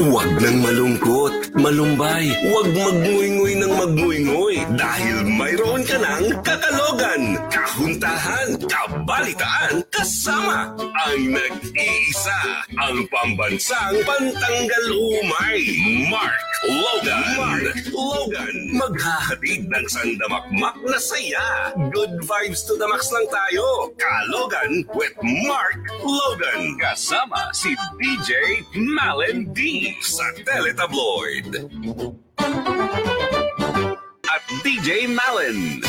Huwag nang malungkot, malumbay, huwag magnguynguy ng magnguynguy dahil mayroon ka ng kakalogan, kahuntahan, kabalitaan, kasama. Ang nag-iisa, ang pambansang pantanggal umay, Mark Logan. Mark Logan, maghahatid ng sandamakmak na saya. Good vibes to the max lang tayo. Kalogan with Mark Logan. Kasama si DJ Malen D sa Teletabloid. At DJ Malen.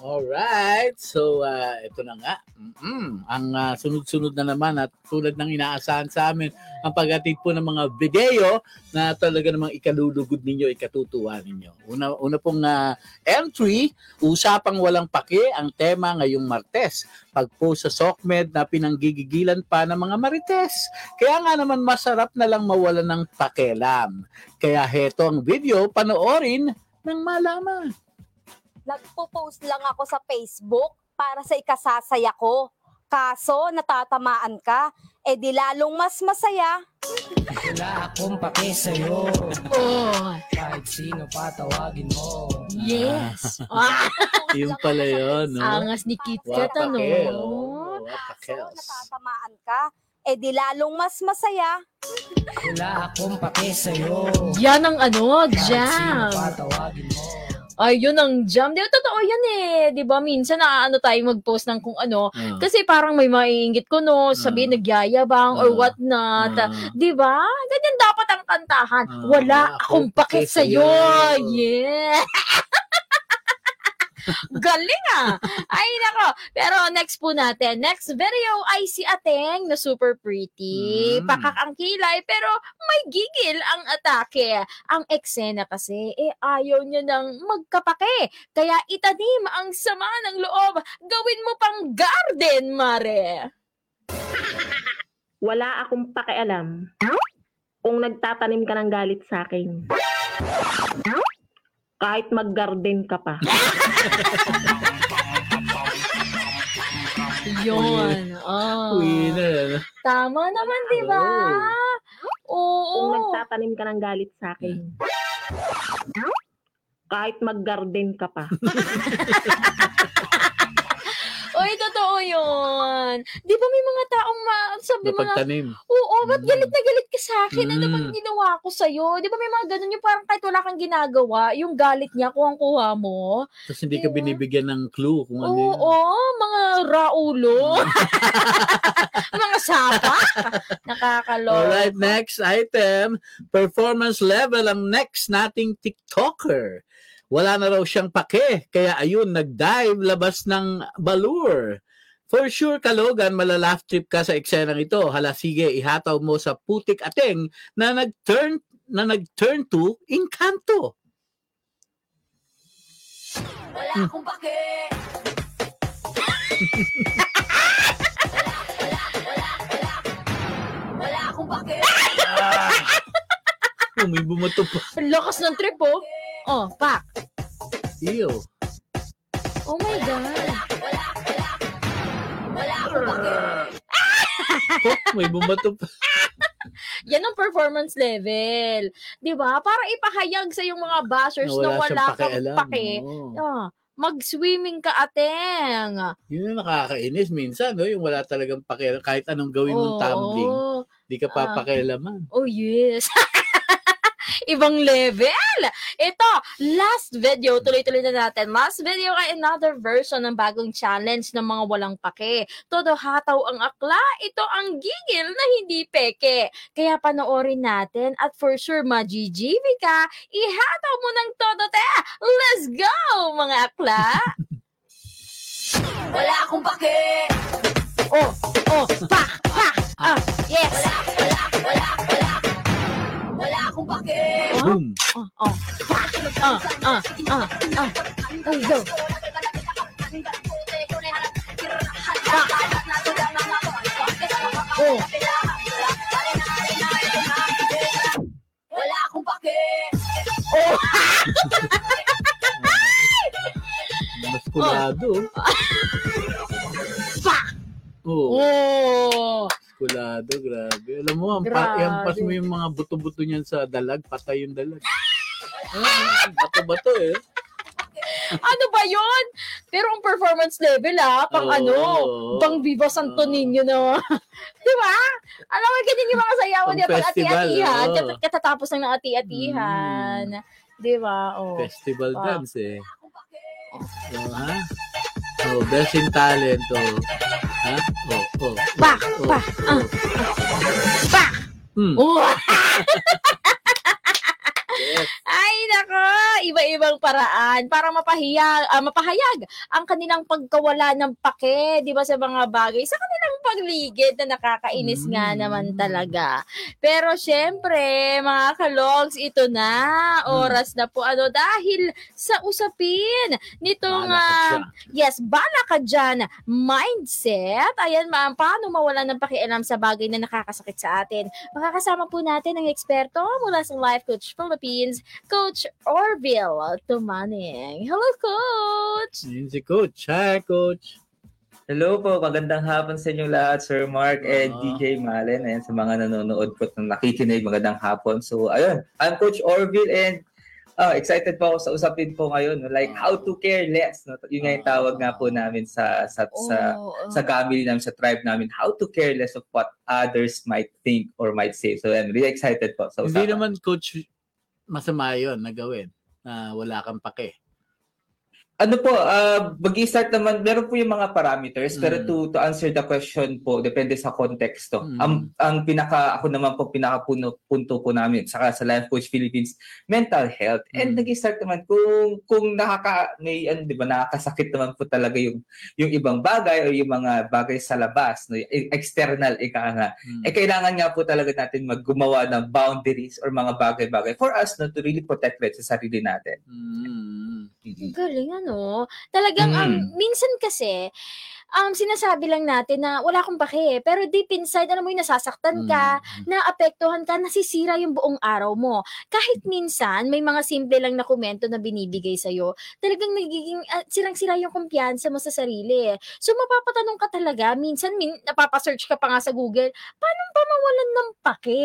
Alright, so uh, ito na nga. Mm-mm. Ang ah, sunod-sunod na naman at tulad ng inaasahan sa amin, ang paghatid po ng mga video na talaga namang ikalulugod ninyo, ikatutuwa ninyo. Una, una pong ah, entry, usapang walang pake ang tema ngayong Martes. Pag-post sa SOCMED na pinanggigigilan pa ng mga Marites. Kaya nga naman masarap na lang mawala ng pakelam. Kaya heto ang video, panoorin ng malaman. Nagpo-post lang ako sa Facebook para sa ikasasaya ko. Kaso, natatamaan ka, eh di lalong mas masaya. Wala akong pake sa'yo Oh, Kahit sino patawagin mo yes. Ah, Yung pala yun, no? angas ni Kit Kat, ano? Kaso, natatamaan ka, eh di lalong mas masaya. Wala akong pake sa'yo Yan ang ano, Kahit sino jam. patawagin mo Ay, yun ang jam. Di totoo yan eh. Di ba, minsan naaano tayo mag-post ng kung ano. Ah. Kasi parang may maiingit ko, no? Sabihin, nagyayabang or Ah. what not. Ah. Di ba? Ganyan dapat ang kantahan. Ah, Wala akong sa'yo. sa'yo. Yeah. Galing ah. Ay, nako. Pero next po natin. Next video ay si Ateng na super pretty. Mm. Pakak ang kilay pero may gigil ang atake. Ang eksena kasi, eh ayaw niya nang magkapake. Kaya itanim ang sama ng loob. Gawin mo pang garden, Mare. wala akong pakialam kung nagtatanim ka ng galit sa akin. Kahit mag-garden ka pa. Yun. Ah. Winner. Tama naman, di ba? Kung Oo. nagtatanim ka ng galit sa akin. Kahit mag-garden ka pa. Oy, totoo yun. Di ba may mga taong ma- sabi mga, Napagtanim. oo, ba't Mm. galit na galit ka sa akin? Ano Mm. bang ginawa ko sa'yo? Di ba may mga ganun yung parang kahit wala kang ginagawa, yung galit niya, kuhang-kuha mo. Tapos hindi ka Diba? binibigyan ng clue kung ano Oo, yun. mga raulo. mga sapa. Nakakaloka. Alright, next item. Performance level ang next nating TikToker. Wala na raw siyang pake, kaya ayun, nag-dive labas ng balur. For sure, Kalogan, malalaugh trip ka sa eksenang ito. Hala, sige, ihataw mo sa putik ateng na nag-turn na nag-turn to inkanto. Wala akong pake. Wala akong pake. Oh, may bumato pa. Ang lakas ng trip, oh. Oh, pak. Ew. Oh my God. Wala pake. Oh, may bumato pa. Yan ang performance level. 'Di ba? Para ipahayag sa yung mga bashers na wala, siyang kang pake. Oo. Ah, mag-swimming ka, ateng. Yun yung nakakainis minsan, no? Yung wala talagang pakialam. Kahit anong gawin mong tumbling, Oo. di ka Ah. papakialaman. Oh, yes. Ibang level. Ito, last video, tuloy-tuloy na natin. Last video ay another version ng bagong challenge ng mga walang pake. Todo hataw ang akla, ito ang gigil na hindi peke. Kaya panoorin natin at for sure ma-GGV ka, ihataw mo ng todo te. Let's go, mga akla. Wala akong pake. Oh, oh, pak, pak. Ah, yes. Wala akong pake. Boom! Oh, oh. Ah, ah, ah, ah. Let's go. Oh. Wala akong pake. Maskulado. Pa! Oh. Oh! Kulado, grabe. Alam mo, ang pa, Grabe. iampas mo yung mga buto-buto niyan sa dalag, patay yung dalag. Ah, Bato-bato eh. Ano ba yon? Pero ang performance level ah, pang Oo. ano, pang Viva Santo Niño na. Di ba? Alam mo, ganyan yung mga sayawan Pang niya pag festival, ati-atihan. oo. kat- Katatapos ng ati-atihan. Di ba? Oh. Festival Wow. dance eh. Oh, ha? Oh, best in talent. Oh. Ha? Oh, oh. Pa, oh, pa, oh. ah. Pa! Hmm. Oh. Ay, nako! Iba-ibang paraan para mapahiyag, ah, mapahayag ang kanilang pagkawala ng pake, di ba, sa mga bagay, sa pagligid na nakakainis nga Mm. naman talaga. Pero syempre, mga kalogs, ito na, oras na po, ano, dahil sa usapin nitong, dyan. Yes, bala ka dyan. Mindset. Ayan, ma'am, paano mawalan ng pakialam sa bagay na nakakasakit sa atin? Makakasama po natin ang eksperto mula sa Life Coach Philippines, Coach Orville Tumaning. Hello, Coach! Ayun si Coach. Hi, Coach. Hello po, magandang hapon sa inyong lahat, Sir Mark and Ah. DJ Malen. Ayan, sa mga nanonood po at nakikinig, magandang hapon. So, ayun, I'm Coach Orville and ah, excited po ako sa usapin po ngayon. no, Like, how to care less. No? Yun nga yung tawag nga po namin sa sa sa, Oh, sa family namin, sa tribe namin. How to care less of what others might think or might say. So, I'm really excited po sa Hindi usapan. naman, Coach, masama yun na gawin na wala kang pake. Ano po, uh, mag-start naman, meron po yung mga parameters, pero Mm. to to answer the question po, depende sa konteksto. Mm. Ang ang pinaka ako naman po pinaka puno, punto po namin saka sa Life Coach Philippines, mental health. And Mm. nag-start naman kung kung nakaka may ano 'di ba nakakasakit naman po talaga yung yung ibang bagay o yung mga bagay sa labas, no, e- external ika nga. Hmm. Eh kailangan nga po talaga natin maggumawa ng boundaries or mga bagay-bagay for us no to really protect right sa sarili natin. Mm. Galing ano. Talagang Mm. ang minsan kasi um sinasabi lang natin na wala akong pake, pero deep inside alam mo yung nasasaktan ka, Mm. naapektuhan ka, nasisira yung buong araw mo. Kahit minsan, may mga simple lang na komento na binibigay sa'yo, talagang nagiging, ah, sirang-sira yung kumpiyansa mo sa sarili. So, mapapatanong ka talaga, minsan, min, napapasearch ka pa nga sa Google, paano pa mawalan ng pake?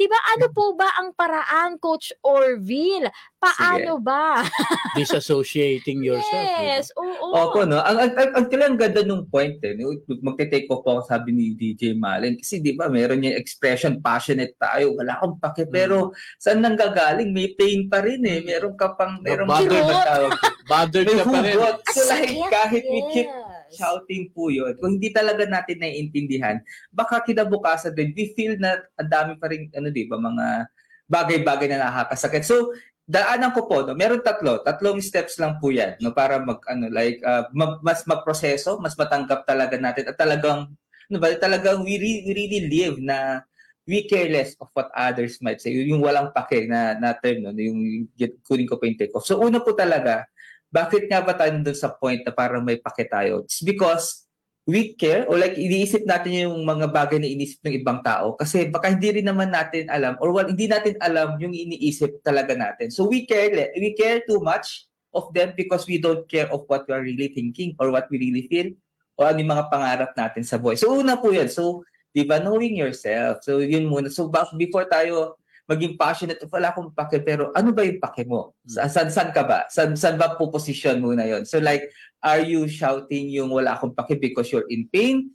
Diba, ano po ba ang paraan, Coach Orville? Paano ba? Disassociating yourself. Yes, oo. Opo, no? Ang, ang, ang, ang ang ganda nung point, eh. Magte-take off ako sabi ni DJ Malen. Kasi di ba, meron yung expression, passionate tayo, wala akong pake. Mm. Pero saan nanggagaling? May pain pa rin eh. Meron ka pang, meron ka pang tawag. Bothered ka pa rin. So like, kahit we keep yes. shouting po yun, kung hindi talaga natin naiintindihan, baka kinabukasan din, we feel na ang dami pa rin, ano di ba, mga bagay-bagay na nakakasakit. So, daanan ko po, no, meron tatlo, tatlong steps lang po yan, no, para mag, ano, like, uh, ma- mas magproseso, mas matanggap talaga natin, at talagang, ano ba, talagang we, re- we really live na we care less of what others might say. Yung walang pake na, na term, no, yung, yung kunin ko pa yung take off. So, una po talaga, bakit nga ba tayo nandun sa point na parang may pake tayo? It's because we care or like iniisip natin yung mga bagay na iniisip ng ibang tao kasi baka hindi rin naman natin alam or well, hindi natin alam yung iniisip talaga natin. So we care we care too much of them because we don't care of what we are really thinking or what we really feel o ano yung mga pangarap natin sa buhay. So una po yan. So, di ba, knowing yourself. So yun muna. So back before tayo maging passionate, wala akong pake, pero ano ba yung pake mo? Sa, san, san ka ba? San, san ba po position muna yon So like, are you shouting yung wala akong pake because you're in pain?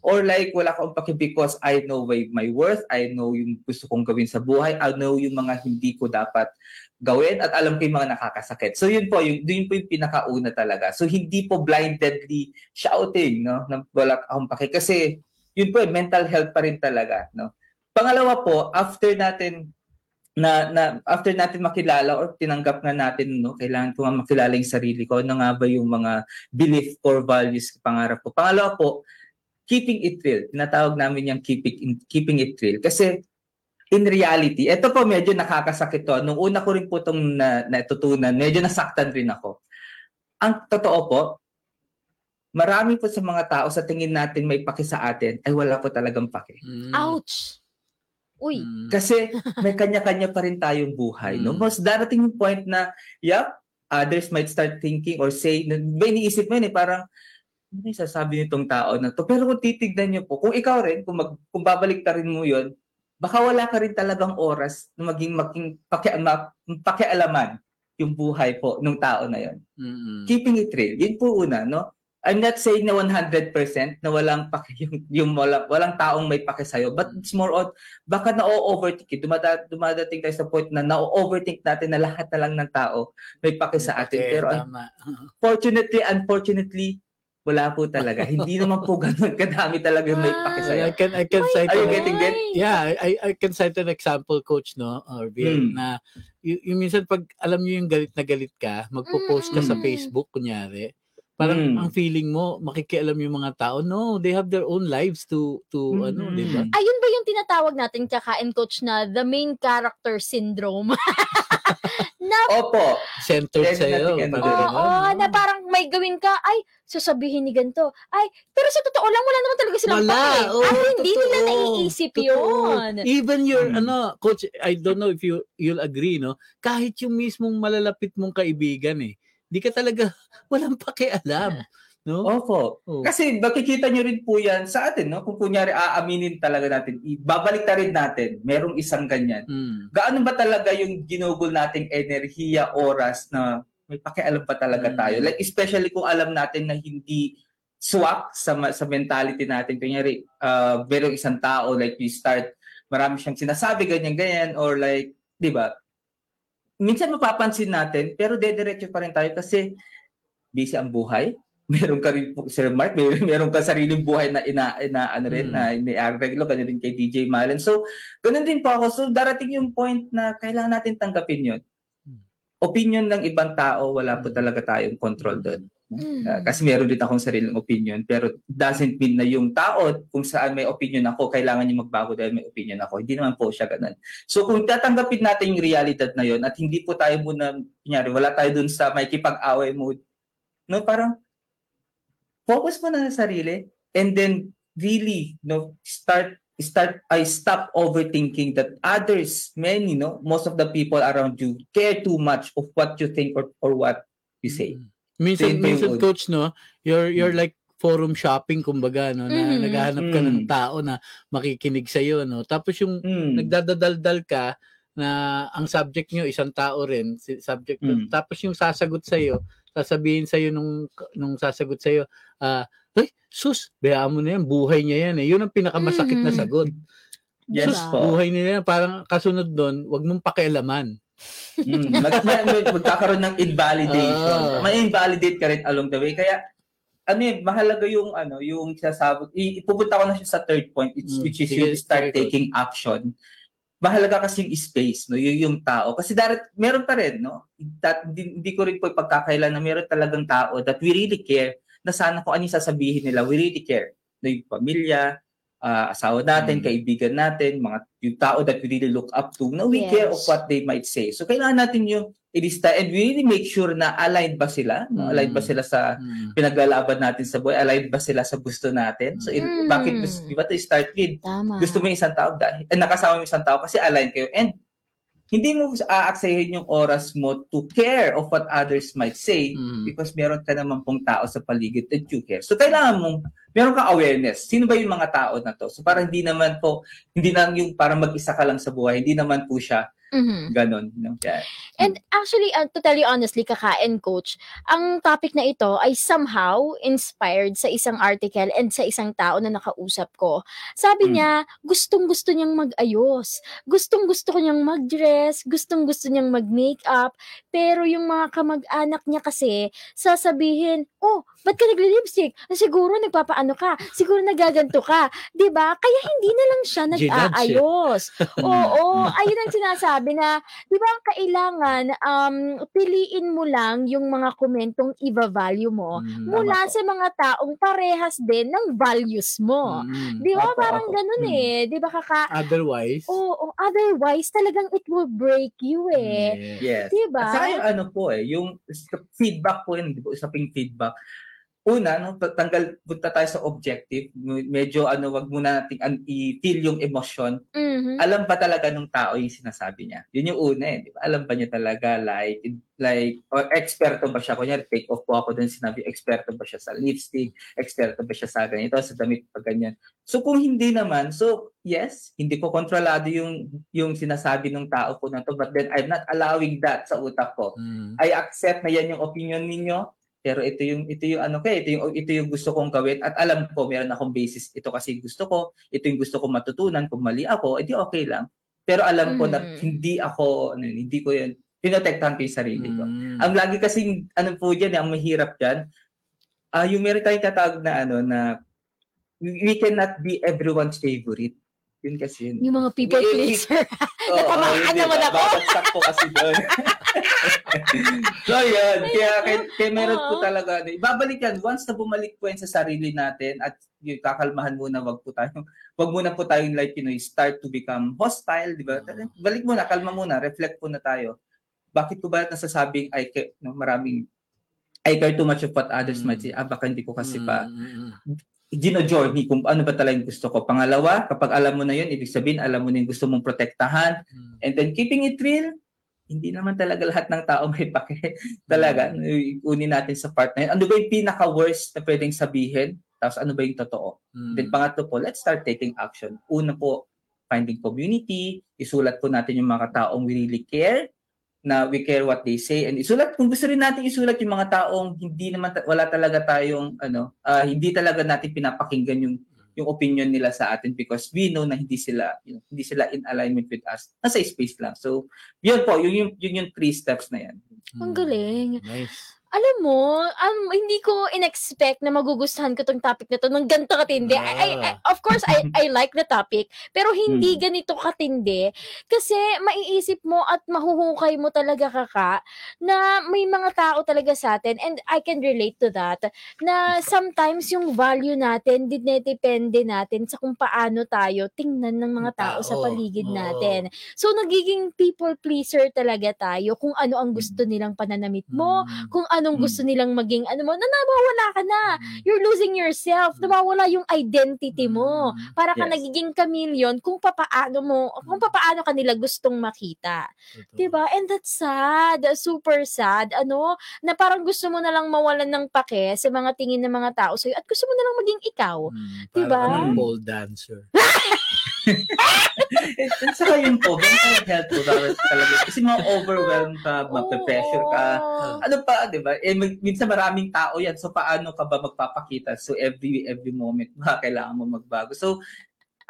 Or like, wala akong pake because I know my, my worth, I know yung gusto kong gawin sa buhay, I know yung mga hindi ko dapat gawin at alam ko yung mga nakakasakit. So yun po, yung, yun po yung pinakauna talaga. So hindi po blindedly shouting, no? Na wala akong pake. Kasi yun po, eh, mental health pa rin talaga, no? Pangalawa po, after natin na, na after natin makilala or tinanggap na natin no kailangan ko nga makilala yung sarili ko ano nga ba yung mga belief core values pangarap ko. Pangalawa po keeping it real. Tinatawag namin yung keeping keeping it real. Kasi in reality ito po medyo nakakasakit to. Nung una ko rin po itong na, natutunan medyo nasaktan rin ako. Ang totoo po marami po sa mga tao sa tingin natin may paki sa atin ay wala po talagang paki Mm. Ouch! Uy, Mm. kasi may kanya-kanya pa rin tayong buhay. No? Mm. Mas darating yung point na, yep, others might start thinking or say, na- ba iniisip mo yun eh, parang, ano yung sasabi nitong tao na to? Pero kung titignan niyo po, kung ikaw rin, kung, mag, kung babalik rin mo yun, baka wala ka rin talagang oras na maging, maging pakiama, pakialaman yung buhay po ng tao na yon. Mm-mm. Keeping it real. Yun po una, no? I'm not saying na 100% na walang paki, yung, yung wala, walang taong may paki sa'yo, but it's more on, baka na-overthink, eh. dumada, dumadating tayo sa point na na-overthink natin na lahat na lang ng tao may paki sa atin. Okay, Pero tama. fortunately, unfortunately, wala po talaga. Hindi naman po ganun kadami talaga may paki I sa'yo. can I can cite Are you getting that? Yeah, I I can cite an example coach no or Hmm. Bill, na y- yung minsan pag alam niyo yung galit na galit ka, magpo-post ka sa Mm. Facebook kunyari. Parang Mm. ang feeling mo makikialam yung mga tao. No, they have their own lives to to ano, Mm. 'di ba? Ayun ba yung tinatawag natin kakain coach na the main character syndrome? na Opo. Centered Pwede sa iyo. natin ano Oo. Parang na parang may gawin ka, ay, sasabihin ni ganito. Ay, pero sa totoo lang, wala naman talaga silang Wala. pake. Oo, At hindi nila totoo. naiisip Totoo. yun. Even your Mm. ano, coach, I don't know if you you'll agree, no? Kahit yung mismong malalapit mong kaibigan eh. Di ka talaga walang pakialam, no? Opo. Oh. Kasi makikita nyo rin po yan sa atin, no? Kung kunyari aaminin talaga natin, babalik ta rin natin, merong isang ganyan. Mm. Gaano ba talaga yung ginugol nating enerhiya, oras na may pakialam pa talaga Mm. tayo? Like especially kung alam natin na hindi swak sa sa mentality natin. Kunyari, uh, merong isang tao, like you start, marami siyang sinasabi, ganyan-ganyan, or like, di ba? Minsan mapapansin natin, pero dediretso pa rin tayo kasi busy ang buhay. Meron ka rin Sir Mark, may, meron ka sariling buhay na ina, ina ano rin, Mm. na iniarreglo, ganyan din kay DJ Malen. So, ganun din po ako. So, darating yung point na kailangan natin tanggapin yun. Mm. Opinion ng ibang tao, wala po talaga tayong control doon. Mm. Uh, kasi meron din akong sariling opinion, pero doesn't mean na yung tao, kung saan may opinion ako, kailangan niya magbago dahil may opinion ako. Hindi naman po siya ganun. So kung tatanggapin natin yung realidad na yon at hindi po tayo muna, kunyari, wala tayo dun sa may kipag-away mood, no, parang focus mo na sa sarili and then really, no, start start I stop overthinking that others, many, no, most of the people around you care too much of what you think or, or what you say. Minsan, minsan un- coach, no, you're, you're Mm. like forum shopping, kumbaga, no, na Mhm. naghahanap ka ng Mm. tao na makikinig sa'yo, no. Tapos yung Mm. nagdadadaldal ka na ang subject nyo, isang tao rin, subject. Mm. Tapos yung sasagot sa'yo, sasabihin sa'yo nung, nung sasagot sa'yo, ah, ay, sus, bayaan mo na yan, buhay niya yan eh. Yun ang pinakamasakit na Mhm. sagot. Yes Diba? po. Buhay niya yan, parang kasunod doon, wag mong pakialaman. Mm, mag, mag, mag- magkakaroon ng invalidation. Ah. May invalidate ka rin along the way. Kaya, ano eh, mahalaga yung, ano, yung sasabot. Ipupunta ko na siya sa third point, which, Mm, which is you start taking action. Mahalaga kasi yung space, no? Yung, yung tao. Kasi darat, meron pa rin, no? That, hindi, hindi ko rin po ipagkakailan na meron talagang tao that we really care na sana kung ano yung sasabihin nila, we really care. No, yung pamilya, ah, asawa natin, Mm. kaibigan natin, mga yung tao that we really look up to, no, we care of Yes. what they might say. So, kailangan natin yung ilista and we really make sure na aligned ba sila? No? Mm. Aligned ba sila sa Mm. pinaglalaban natin sa buhay? Aligned ba sila sa gusto natin? So, in, Mm. bakit di ba to start with? Tama. Gusto mo yung isang tao dahil eh, nakasama mo yung isang tao kasi aligned kayo. And hindi mo aaksayahin yung oras mo to care of what others might say Mm. because meron ka naman pong tao sa paligid that you care. So, kailangan mong, meron ka awareness. Sino ba yung mga tao na to? So, parang hindi naman po, hindi lang yung parang mag-isa ka lang sa buhay. Hindi naman po siya Mhm. ganon. No? Kaya, And actually, uh, to tell you honestly, kakain coach, ang topic na ito ay somehow inspired sa isang article and sa isang tao na nakausap ko. Sabi Mm. niya, gustong-gusto niyang mag-ayos. Gustong-gusto niyang mag-dress, gustong-gusto niyang mag-makeup, pero yung mga kamag-anak niya kasi sasabihin, "Oh, ba't ka nagli-lipstick? Ah, Siguro nagpapaano ka, siguro nagaganto ka." 'Di ba? Kaya hindi na lang siya nag-aayos. Oo, ayun ang sinasabi na 'di ba kailangan um piliin mo lang yung mga komentong i-value mo Mm. mula po. sa mga taong parehas din ng values mo. Mm. 'Di ba parang opo. ganun Mm. eh, 'di ba kaka Otherwise, Oo, otherwise talagang it will break you eh. yes. yes. 'Di ba? Yung ano po eh, yung feedback po yun, di ba? Usaping feedback. Una, no, tanggal, punta tayo sa objective. Medyo, ano, wag muna natin an- i-feel yung emotion. Mhm. Alam ba talaga nung tao yung sinasabi niya? Yun yung una eh, di ba? Alam ba niya talaga, like, like, or eksperto ba siya? Kunyari, take off po ako dun sinabi, eksperto ba siya sa lipstick? Eksperto ba siya sa ganito, sa damit pag ganyan? So, kung hindi naman, so, yes, hindi ko kontrolado yung, yung sinasabi ng tao po na to, but then I'm not allowing that sa utak ko. Mm. I accept na yan yung opinion ninyo, pero ito yung ito yung ano kaya ito yung ito yung gusto kong gawin at alam ko meron akong basis ito kasi gusto ko ito yung gusto kong matutunan kung mali ako edi okay lang pero alam ko na Mhm. hindi ako ano, hindi ko yun pinotektahan ko yung sarili ko Mm. ang lagi kasing ano po diyan ang mahirap diyan ah yung meron tayong tatawag na ano na we cannot be everyone's favorite yun kasi yun Yung mga people Eh, eh, pleaser. Natamaan yun, di naman ako. Babagsak po kasi doon. so, yun. Kaya, kaya, kaya meron po talaga. ano, Ibabalik yan. Once na bumalik po yan sa sarili natin at yung kakalmahan muna, wag po tayo, wag muna po tayong like, you know, start to become hostile, di ba? Balik muna, kalma muna, reflect po na tayo. Bakit ko ba nasasabing I care, no, maraming I care too much of what others Mm. might say. Ah, baka hindi ko kasi pa Mm, mm, gino-journey kung ano ba talaga yung gusto ko. Pangalawa, kapag alam mo na yun, ibig sabihin, alam mo na yung gusto mong protektahan. mm. And then keeping it real, hindi naman talaga lahat ng tao may pake. talaga, unin natin sa part na yun. Ano ba yung pinaka-worst na pwedeng sabihin? Tapos ano ba yung totoo? Mm. Then pangatlo po, let's start taking action. Una po, finding community, isulat po natin yung mga taong we really care, na we care what they say and isulat kung gusto rin natin isulat yung mga taong hindi naman wala talaga tayong ano ah, hindi talaga natin pinapakinggan yung yung opinion nila sa atin because we know na hindi sila you know, hindi sila in alignment with us nasa space lang so yun po yun yung yun yung three steps na yan Ang galing. Nice. Alam mo, um, hindi ko in-expect na magugustuhan ko tong topic na to ng ganito katindi. I, I- I- of course, I, I like the topic, pero hindi Hmm. ganito katindi. Kasi maiisip mo at mahuhukay mo talaga kaka na may mga tao talaga sa atin and I can relate to that na sometimes yung value natin dinedepende natin sa kung paano tayo tingnan ng mga tao, sa paligid oo. natin. So nagiging people pleaser talaga tayo kung ano ang gusto nilang pananamit mo, Mm. kung anong Mm. gusto nilang maging ano mo, na nawawala ka na. You're losing yourself. Nawawala yung identity mo. Mm. Para ka Yes. nagiging chameleon kung papaano mo, kung papaano ka nila gustong makita. Totoo. 'Di ba? And that's sad, super sad. Ano, na parang gusto mo na lang mawalan ng pake sa mga tingin ng mga tao sa'yo at gusto mo na lang maging ikaw. Mm, Diba? Para ka ng pole dancer. at saka yun po mental health po dapat talaga kasi mga overwhelmed ka mape-pressure ka Oo. ano pa, 'di ba? Eh minsan maraming tao 'yan. So paano ka ba magpapakita? So every every moment ba kailangan mo magbago. So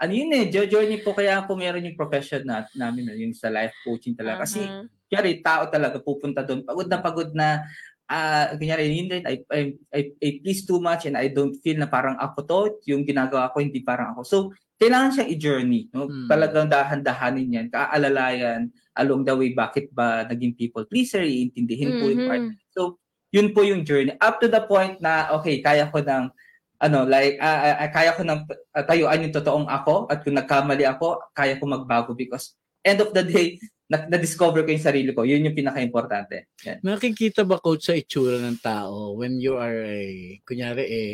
ano yun eh, jo- journey po kaya ako meron yung profession na, namin na yung sa life coaching talaga. Kasi Aha. Kaya tao talaga pupunta doon. Pagod na pagod na ah kunyari yun din I, I, I, I please too much and I don't feel na parang ako to yung ginagawa ko hindi parang ako so kailangan siyang i-journey no? Hmm. talagang dahan-dahanin yan kaalalayan along the way bakit ba naging people pleaser iintindihin po yung part Mhm. so yun po yung journey up to the point na okay kaya ko ng ano like ah, ah, kaya ko ng ah, tayuan yung totoong ako at kung nagkamali ako kaya ko magbago because end of the day na- na-discover ko yung sarili ko yun yung pinaka-importante yan. Nakikita ba coach sa itsura ng tao when you are eh, kunyari eh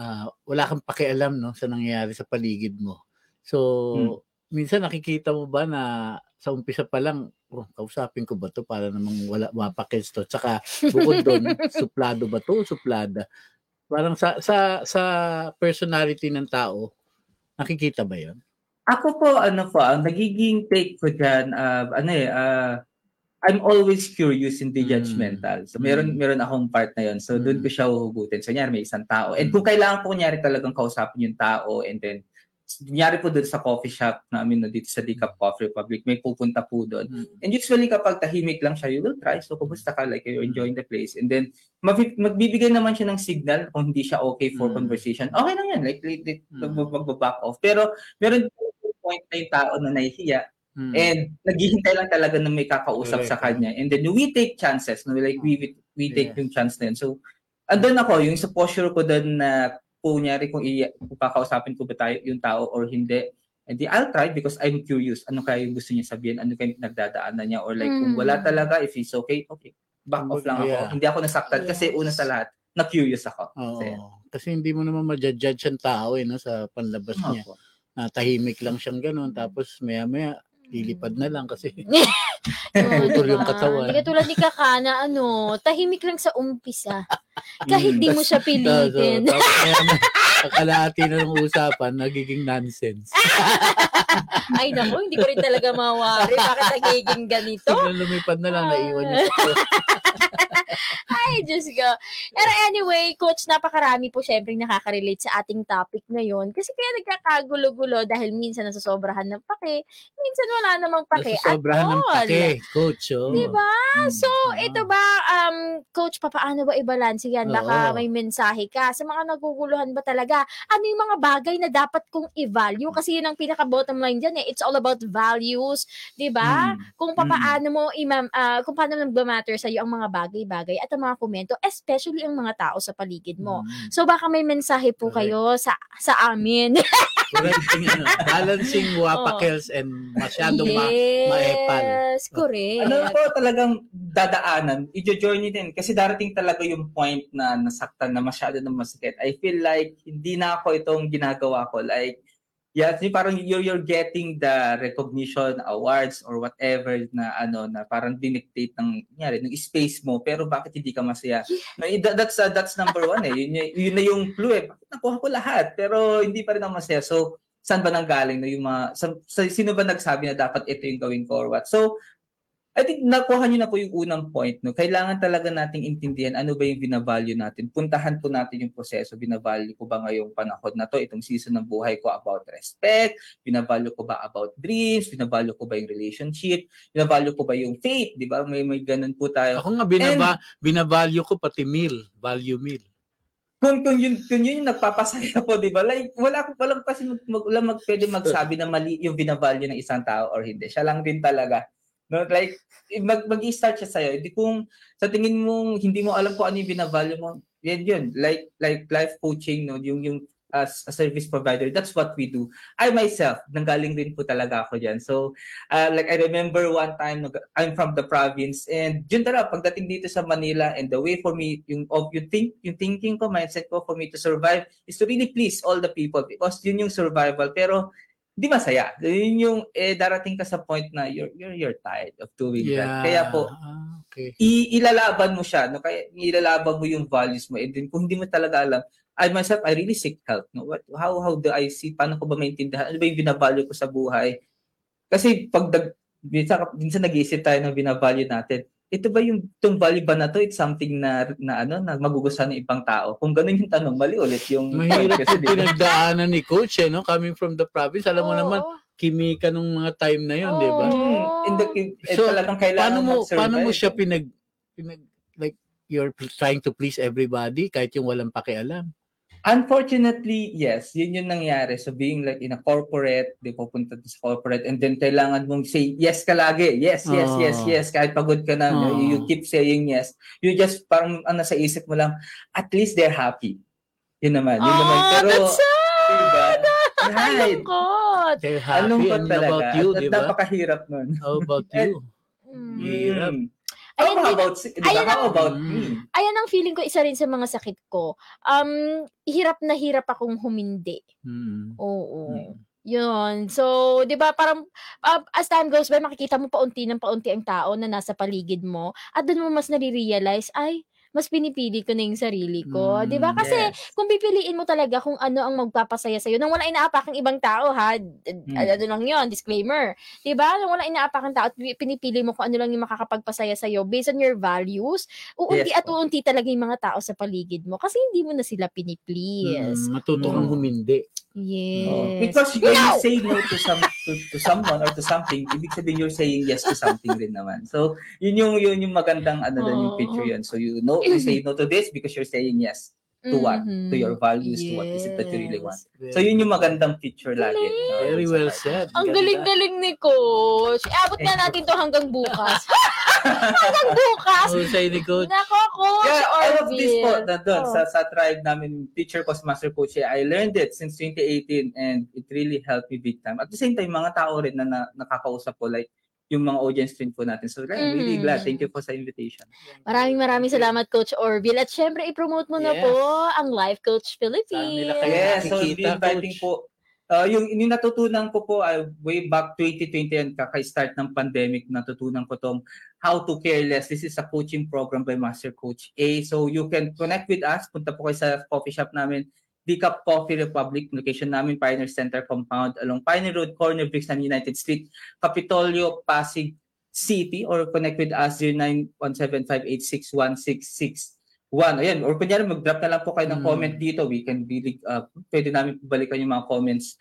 ah, wala kang pakialam no sa nangyayari sa paligid mo. So Hmm. minsan nakikita mo ba na sa umpisa pa lang oh, kausapin ko ba to para namang wala mapakits to. Tsaka bukod doon, suplado ba to? Suplada. Parang sa sa sa personality ng tao, nakikita ba 'yon? Ako po, ano po, ang nagiging take ko dyan, ah, ano eh, ah, I'm always curious, hindi Mm. judgmental. So, meron, Mm. meron akong part na yon So, doon Mm. ko siya huhugutin. So, nyari, may isang tao. And kung kailangan po, nyari talagang kausapin yung tao, and then, nyari po doon sa coffee shop namin, no, dito sa Decaf Coffee Republic, may pupunta po doon. Mm. And usually, kapag tahimik lang siya, you will try. So, kumusta ka? Like, you're enjoying the place. And then, magbibigay naman siya ng signal kung hindi siya okay for Mm. conversation. Okay lang yan. Like, like, like Mm. mag- magbaback off. Pero, meron po point na yung tao na nahihiya Mm. and naghihintay lang talaga na may kakausap sa Correct. kanya. And then, we take chances. No? Like, we, we, we take Yeah. yung chance na yun. So, andun ako, yung sa posture ko doon na kunyari kung, i- kung kakausapin ko ba tayo, yung tao or hindi, hindi I'll try because I'm curious. Ano kaya yung gusto niya sabihin? Ano kaya yung nagdadaanan niya? Or like, kung Mm. wala talaga, if he's okay, okay. Back off lang ako. Yeah. Hindi ako nasaktan kasi Yes. una sa lahat, na-curious ako. Oo. Kasi, Kasi hindi mo naman ma-judge ang tao eh, no, sa panlabas niya. Opo. Na tahimik lang siyang ganun, tapos maya-maya, lilipad na lang kasi Putol yung katawan. Hindi katulad ni Kakana, ano, tahimik lang sa umpisa. Kahit di mo siya pilitin. Tapos maya-maya, kakalahati na ng usapan, nagiging nonsense. Ay, naku, hindi ko rin talaga mawari. Bakit nagiging ganito? Biglang lumipad na lang, naiwan niya sa Ay, Diyos ko. Pero anyway, Coach, napakarami po syempre nakaka-relate sa ating topic ngayon. Kasi kaya nagkakagulo-gulo dahil minsan nasasobrahan ng pake, minsan wala namang pake at Nasasobrahan ng all. pake, coach. Oh. Diba? Mm. So, ito ba, um, Coach, papaano ba i-balance yan? Baka Oo. may mensahe ka. Sa mga naguguluhan ba talaga, ano yung mga bagay na dapat kong i-value? Kasi yun ang pinaka-bottom line dyan eh. It's all about values. Diba? Mm. Kung papaano mo, imam, ah, kung paano nagba-matter sa'yo ang mga bagay-bagay at ang mga komento, especially ang mga tao sa paligid mo. Mm. So baka may mensahe po Correct. kayo sa sa amin. Balancing, ano, balancing wapakels and masyadong ma- maepal. Yes, correct. ano po talagang dadaanan, i-journey din. Kasi darating talaga yung point na nasaktan na masyado na masakit. I feel like hindi na ako itong ginagawa ko. Like, yeah, yung parang you're, you're getting the recognition, awards, or whatever na ano, na parang dinictate ng, nyari, ng space mo, pero bakit hindi ka masaya? I- that- that's, uh, that's number one eh. Yun, yun na yung clue eh. Bakit nakuha ko lahat, pero hindi pa rin ako masaya. So, saan ba nanggaling na yung mga, sa- sino ba nagsabi na dapat ito yung gawin ko or what? So, I think nakuha niyo na po yung unang point. No? Kailangan talaga nating intindihan ano ba yung binavalue natin. Puntahan po natin yung proseso. Binavalue ko ba ngayong panahon na to, itong season ng buhay ko about respect? Binavalue ko ba about dreams? Binavalue ko ba yung relationship? Binavalue ko ba yung faith? Di ba? May, may ganun po tayo. Ako nga, binaba, binavalue ko pati meal, value meal. kung kung yun kung yun yung nagpapasaya po, 'di ba? Like wala ko walang kasi mag, mag, wala mag pwede magsabi na mali yung binavalue ng isang tao or hindi. Siya lang din talaga. No, like mag mag-start siya sa'yo. Hindi kung sa tingin mo hindi mo alam kung ano yung binavalue mo, yan yun. Like like life coaching no, yung yung as a service provider, that's what we do. I myself, nanggaling din po talaga ako diyan. So, uh, like I remember one time I'm from the province and yun talaga pagdating dito sa Manila and the way for me yung of yung think yung thinking ko mindset ko for me to survive is to really please all the people because yun yung survival pero hindi masaya. Yun yung eh, darating ka sa point na you're you're, you're tired of doing that. Kaya po Ah, okay. i- ilalaban mo siya, no? Kaya ilalaban mo yung values mo. And then kung hindi mo talaga alam, I myself, I really seek help. No? What, how, how do I see? Paano ko ba maintindihan? Ano ba yung binavalue ko sa buhay? Kasi pag dag, minsan, minsan nag-iisip tayo ng binavalue natin, ito ba yung itong value ba na to? It's something na, na ano, na magugustuhan ng ibang tao. Kung ganun yung tanong, mali ulit yung Mahirap kasi, yung pinagdaanan ni coach, eh, no? Coming from the province. Alam mo naman, kimika nung mga time na yun, di ba? Oo. Mm, in the, eh, So, talagang kailangan Paano mo, mag-survive. paano mo siya pinag, pinag, like, you're trying to please everybody kahit yung walang pakialam. Unfortunately, yes. Yun yung nangyari. So being like in a corporate, di pupunta sa corporate and then kailangan mong say yes ka lagi. Yes, yes, yes, Oh. yes. Kahit pagod ka na, Oh. you, you keep saying yes. You just parang ano sa isip mo lang, at least they're happy. Yun naman. Yun naman. Oh, Pero, that's sad. diba? Ang Right. lungkot. They're happy. And talaga? about you, At di ba? Napakahirap nun. How about you? Mm. Hirap. Ayan How din- about, di ba? How ang- about Mm. me? Ayan ang feeling ko, isa rin sa mga sakit ko. Um, hirap na hirap akong humindi. Hmm. Oo. Hmm. Yun. So, 'di ba parang uh, as time goes by makikita mo paunti ng paunti ang tao na nasa paligid mo at doon mo mas nare-realize ay mas pinipili ko na yung sarili ko. 'Di ba? Mm, Kasi Yes. kung pipiliin mo talaga kung ano ang magpapasaya sa'yo, nang wala inaapakang ibang tao, ha? Hmm. Ano lang yon disclaimer. 'Di ba? Nang wala inaapakang tao at pi- pinipili mo kung ano lang yung makakapagpasaya sa'yo based on your values, uunti Yes at uunti talaga yung mga tao sa paligid mo kasi hindi mo na sila piniplease. Hmm, matuto kang Mm. humindi. Yes. Oh, because when No! you say no to some to, to someone or to something, ibig sabihin you're saying yes to something rin naman. So, yun yung yun yung magandang ano doon yung Oo. picture yun. So you know you say no to this because you're saying yes to what? To your values, to what is it that you really want. Yes. So yun yung magandang picture lagi. No, Very well said. Ang galing-galing ni Coach. Abot na natin to hanggang bukas. hanggang bukas. Husay ni coach. Nako, Coach Yeah, I love this po na doon Oh. sa, sa tribe namin, teacher ko Master Coach. eh, I learned it since 2018 and it really helped me big time. At the same time, mga tao rin na, na nakakausap ko like, yung mga audience din po natin. So, I'm really Mhm. glad. Thank you po sa invitation. Maraming maraming salamat, Coach Orville. At syempre, i-promote mo na Yes. po ang Life Coach Philippines. nila kayo Yes, so inviting Coach? po. Uh, yung, yung natutunan ko po ay way back 2020 yan, kaka-start ng pandemic, natutunan ko tong How to Care Less. This is a coaching program by Master Coach A. So you can connect with us. Punta po kayo sa coffee shop namin, Decaf Coffee Republic, location namin, Pioneer Center Compound, along Pioneer Road, Corner Brixton, United Street, Capitolio, Pasig City, or connect with us 0917-586-1661. Ayan, or kunyari mag-drop na lang po kayo ng Mm. comment dito. We can really, uh, pwede namin balikan yung mga comments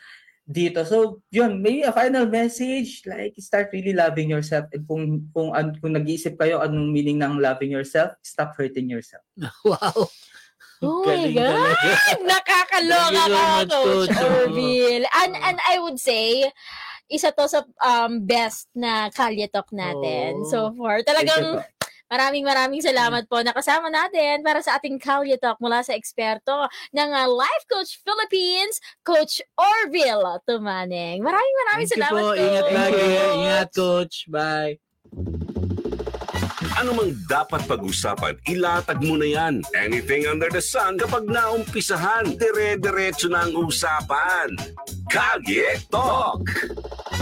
dito. So, yun, may a final message, like, start really loving yourself. And kung, kung, an- kung nag-iisip kayo anong meaning ng loving yourself, stop hurting yourself. Wow. Oh my God! talaga. Nakakaloka ka, Coach. Orville. And, and I would say, isa to sa um, best na Kalye Talk natin Oh. so far. Talagang. Maraming maraming salamat po na kasama natin para sa ating Kalye Talk mula sa eksperto ng uh, Life Coach Philippines, Coach Orville Tumaneng. Maraming maraming Thank salamat, po. Coach. Ingat lagi. Ingat, Coach. Bye. Ano mang dapat pag-usapan, ilatag mo na yan. Anything under the sun kapag naumpisahan, dire-diretso na ang usapan. Kalye Talk!